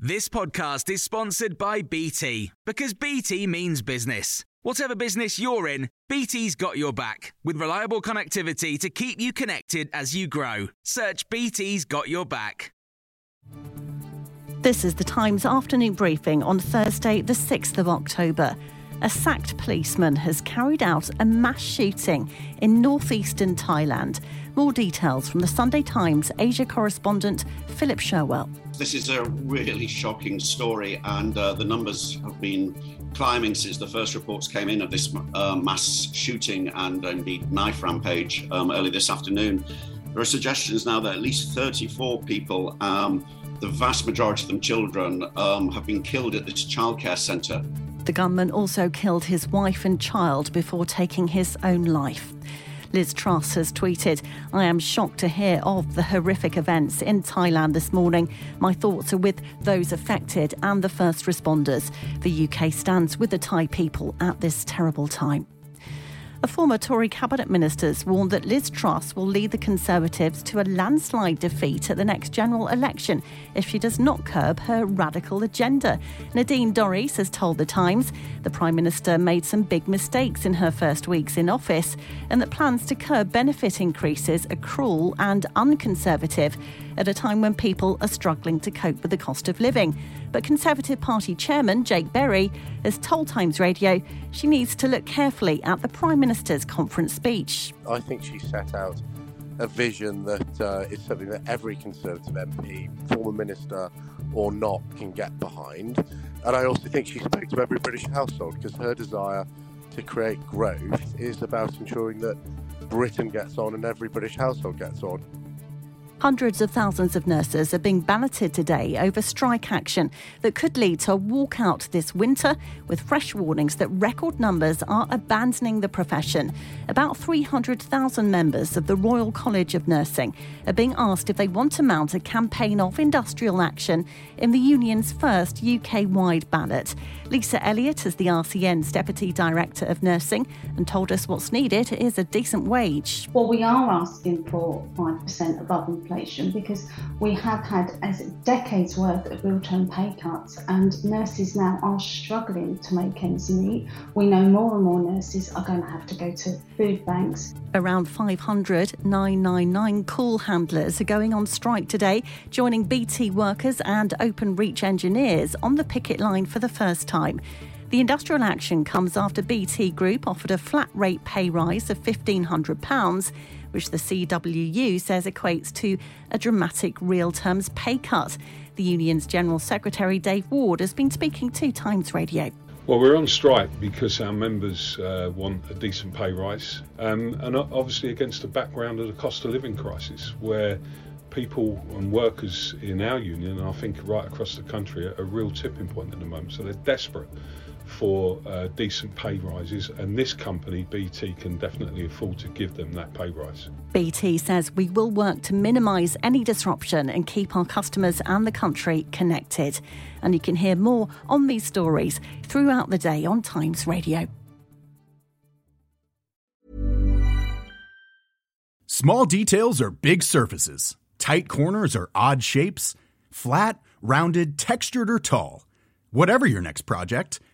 This podcast is sponsored by BT because BT means business. Whatever business you're in, BT's got your back with reliable connectivity to keep you connected as you grow. Search BT's got your back. This is the Times afternoon briefing on Thursday, the 6th of October. A sacked policeman has carried out a mass shooting in northeastern Thailand. More details from the Sunday Times Asia correspondent Philip Sherwell. This is a really shocking story, and uh, the numbers have been climbing since the first reports came in of this uh, mass shooting and indeed knife rampage um, early this afternoon. There are suggestions now that at least 34 people, um, the vast majority of them children, um, have been killed at this childcare centre. The gunman also killed his wife and child before taking his own life. Liz Truss has tweeted, I am shocked to hear of the horrific events in Thailand this morning. My thoughts are with those affected and the first responders. The UK stands with the Thai people at this terrible time. A former Tory cabinet minister warned that Liz Truss will lead the Conservatives to a landslide defeat at the next general election if she does not curb her radical agenda. Nadine Dorries has told The Times the Prime Minister made some big mistakes in her first weeks in office and that plans to curb benefit increases are cruel and unconservative at a time when people are struggling to cope with the cost of living. But Conservative Party Chairman Jake Berry has told Times Radio she needs to look carefully at the Prime Minister's conference speech. I think she set out a vision that uh, is something that every Conservative MP, former minister or not, can get behind. And I also think she spoke to every British household because her desire to create growth is about ensuring that Britain gets on and every British household gets on. Hundreds of thousands of nurses are being balloted today over strike action that could lead to a walkout this winter, with fresh warnings that record numbers are abandoning the profession. About 300,000 members of the Royal College of Nursing are being asked if they want to mount a campaign of industrial action in the union's first UK wide ballot. Lisa Elliott is the RCN's Deputy Director of Nursing and told us what's needed is a decent wage. Well, we are asking for 5% above inflation because we have had as decades worth of real term pay cuts and nurses now are struggling to make ends meet. We know more and more nurses are going to have to go to food banks. Around 500 999 call handlers are going on strike today, joining BT workers and Openreach engineers on the picket line for the first time. The industrial action comes after BT Group offered a flat rate pay rise of £1,500 which the CWU says equates to a dramatic real terms pay cut. The union's General Secretary Dave Ward has been speaking to Times Radio. Well, we're on strike because our members uh, want a decent pay rise, um, and obviously against the background of the cost of living crisis, where people and workers in our union, and I think right across the country, are a real tipping point at the moment. So they're desperate for uh, decent pay rises, and this company, BT, can definitely afford to give them that pay rise. BT says we will work to minimise any disruption and keep our customers and the country connected. And you can hear more on these stories throughout the day on Times Radio. Small details are big surfaces, tight corners are odd shapes, flat, rounded, textured, or tall. Whatever your next project,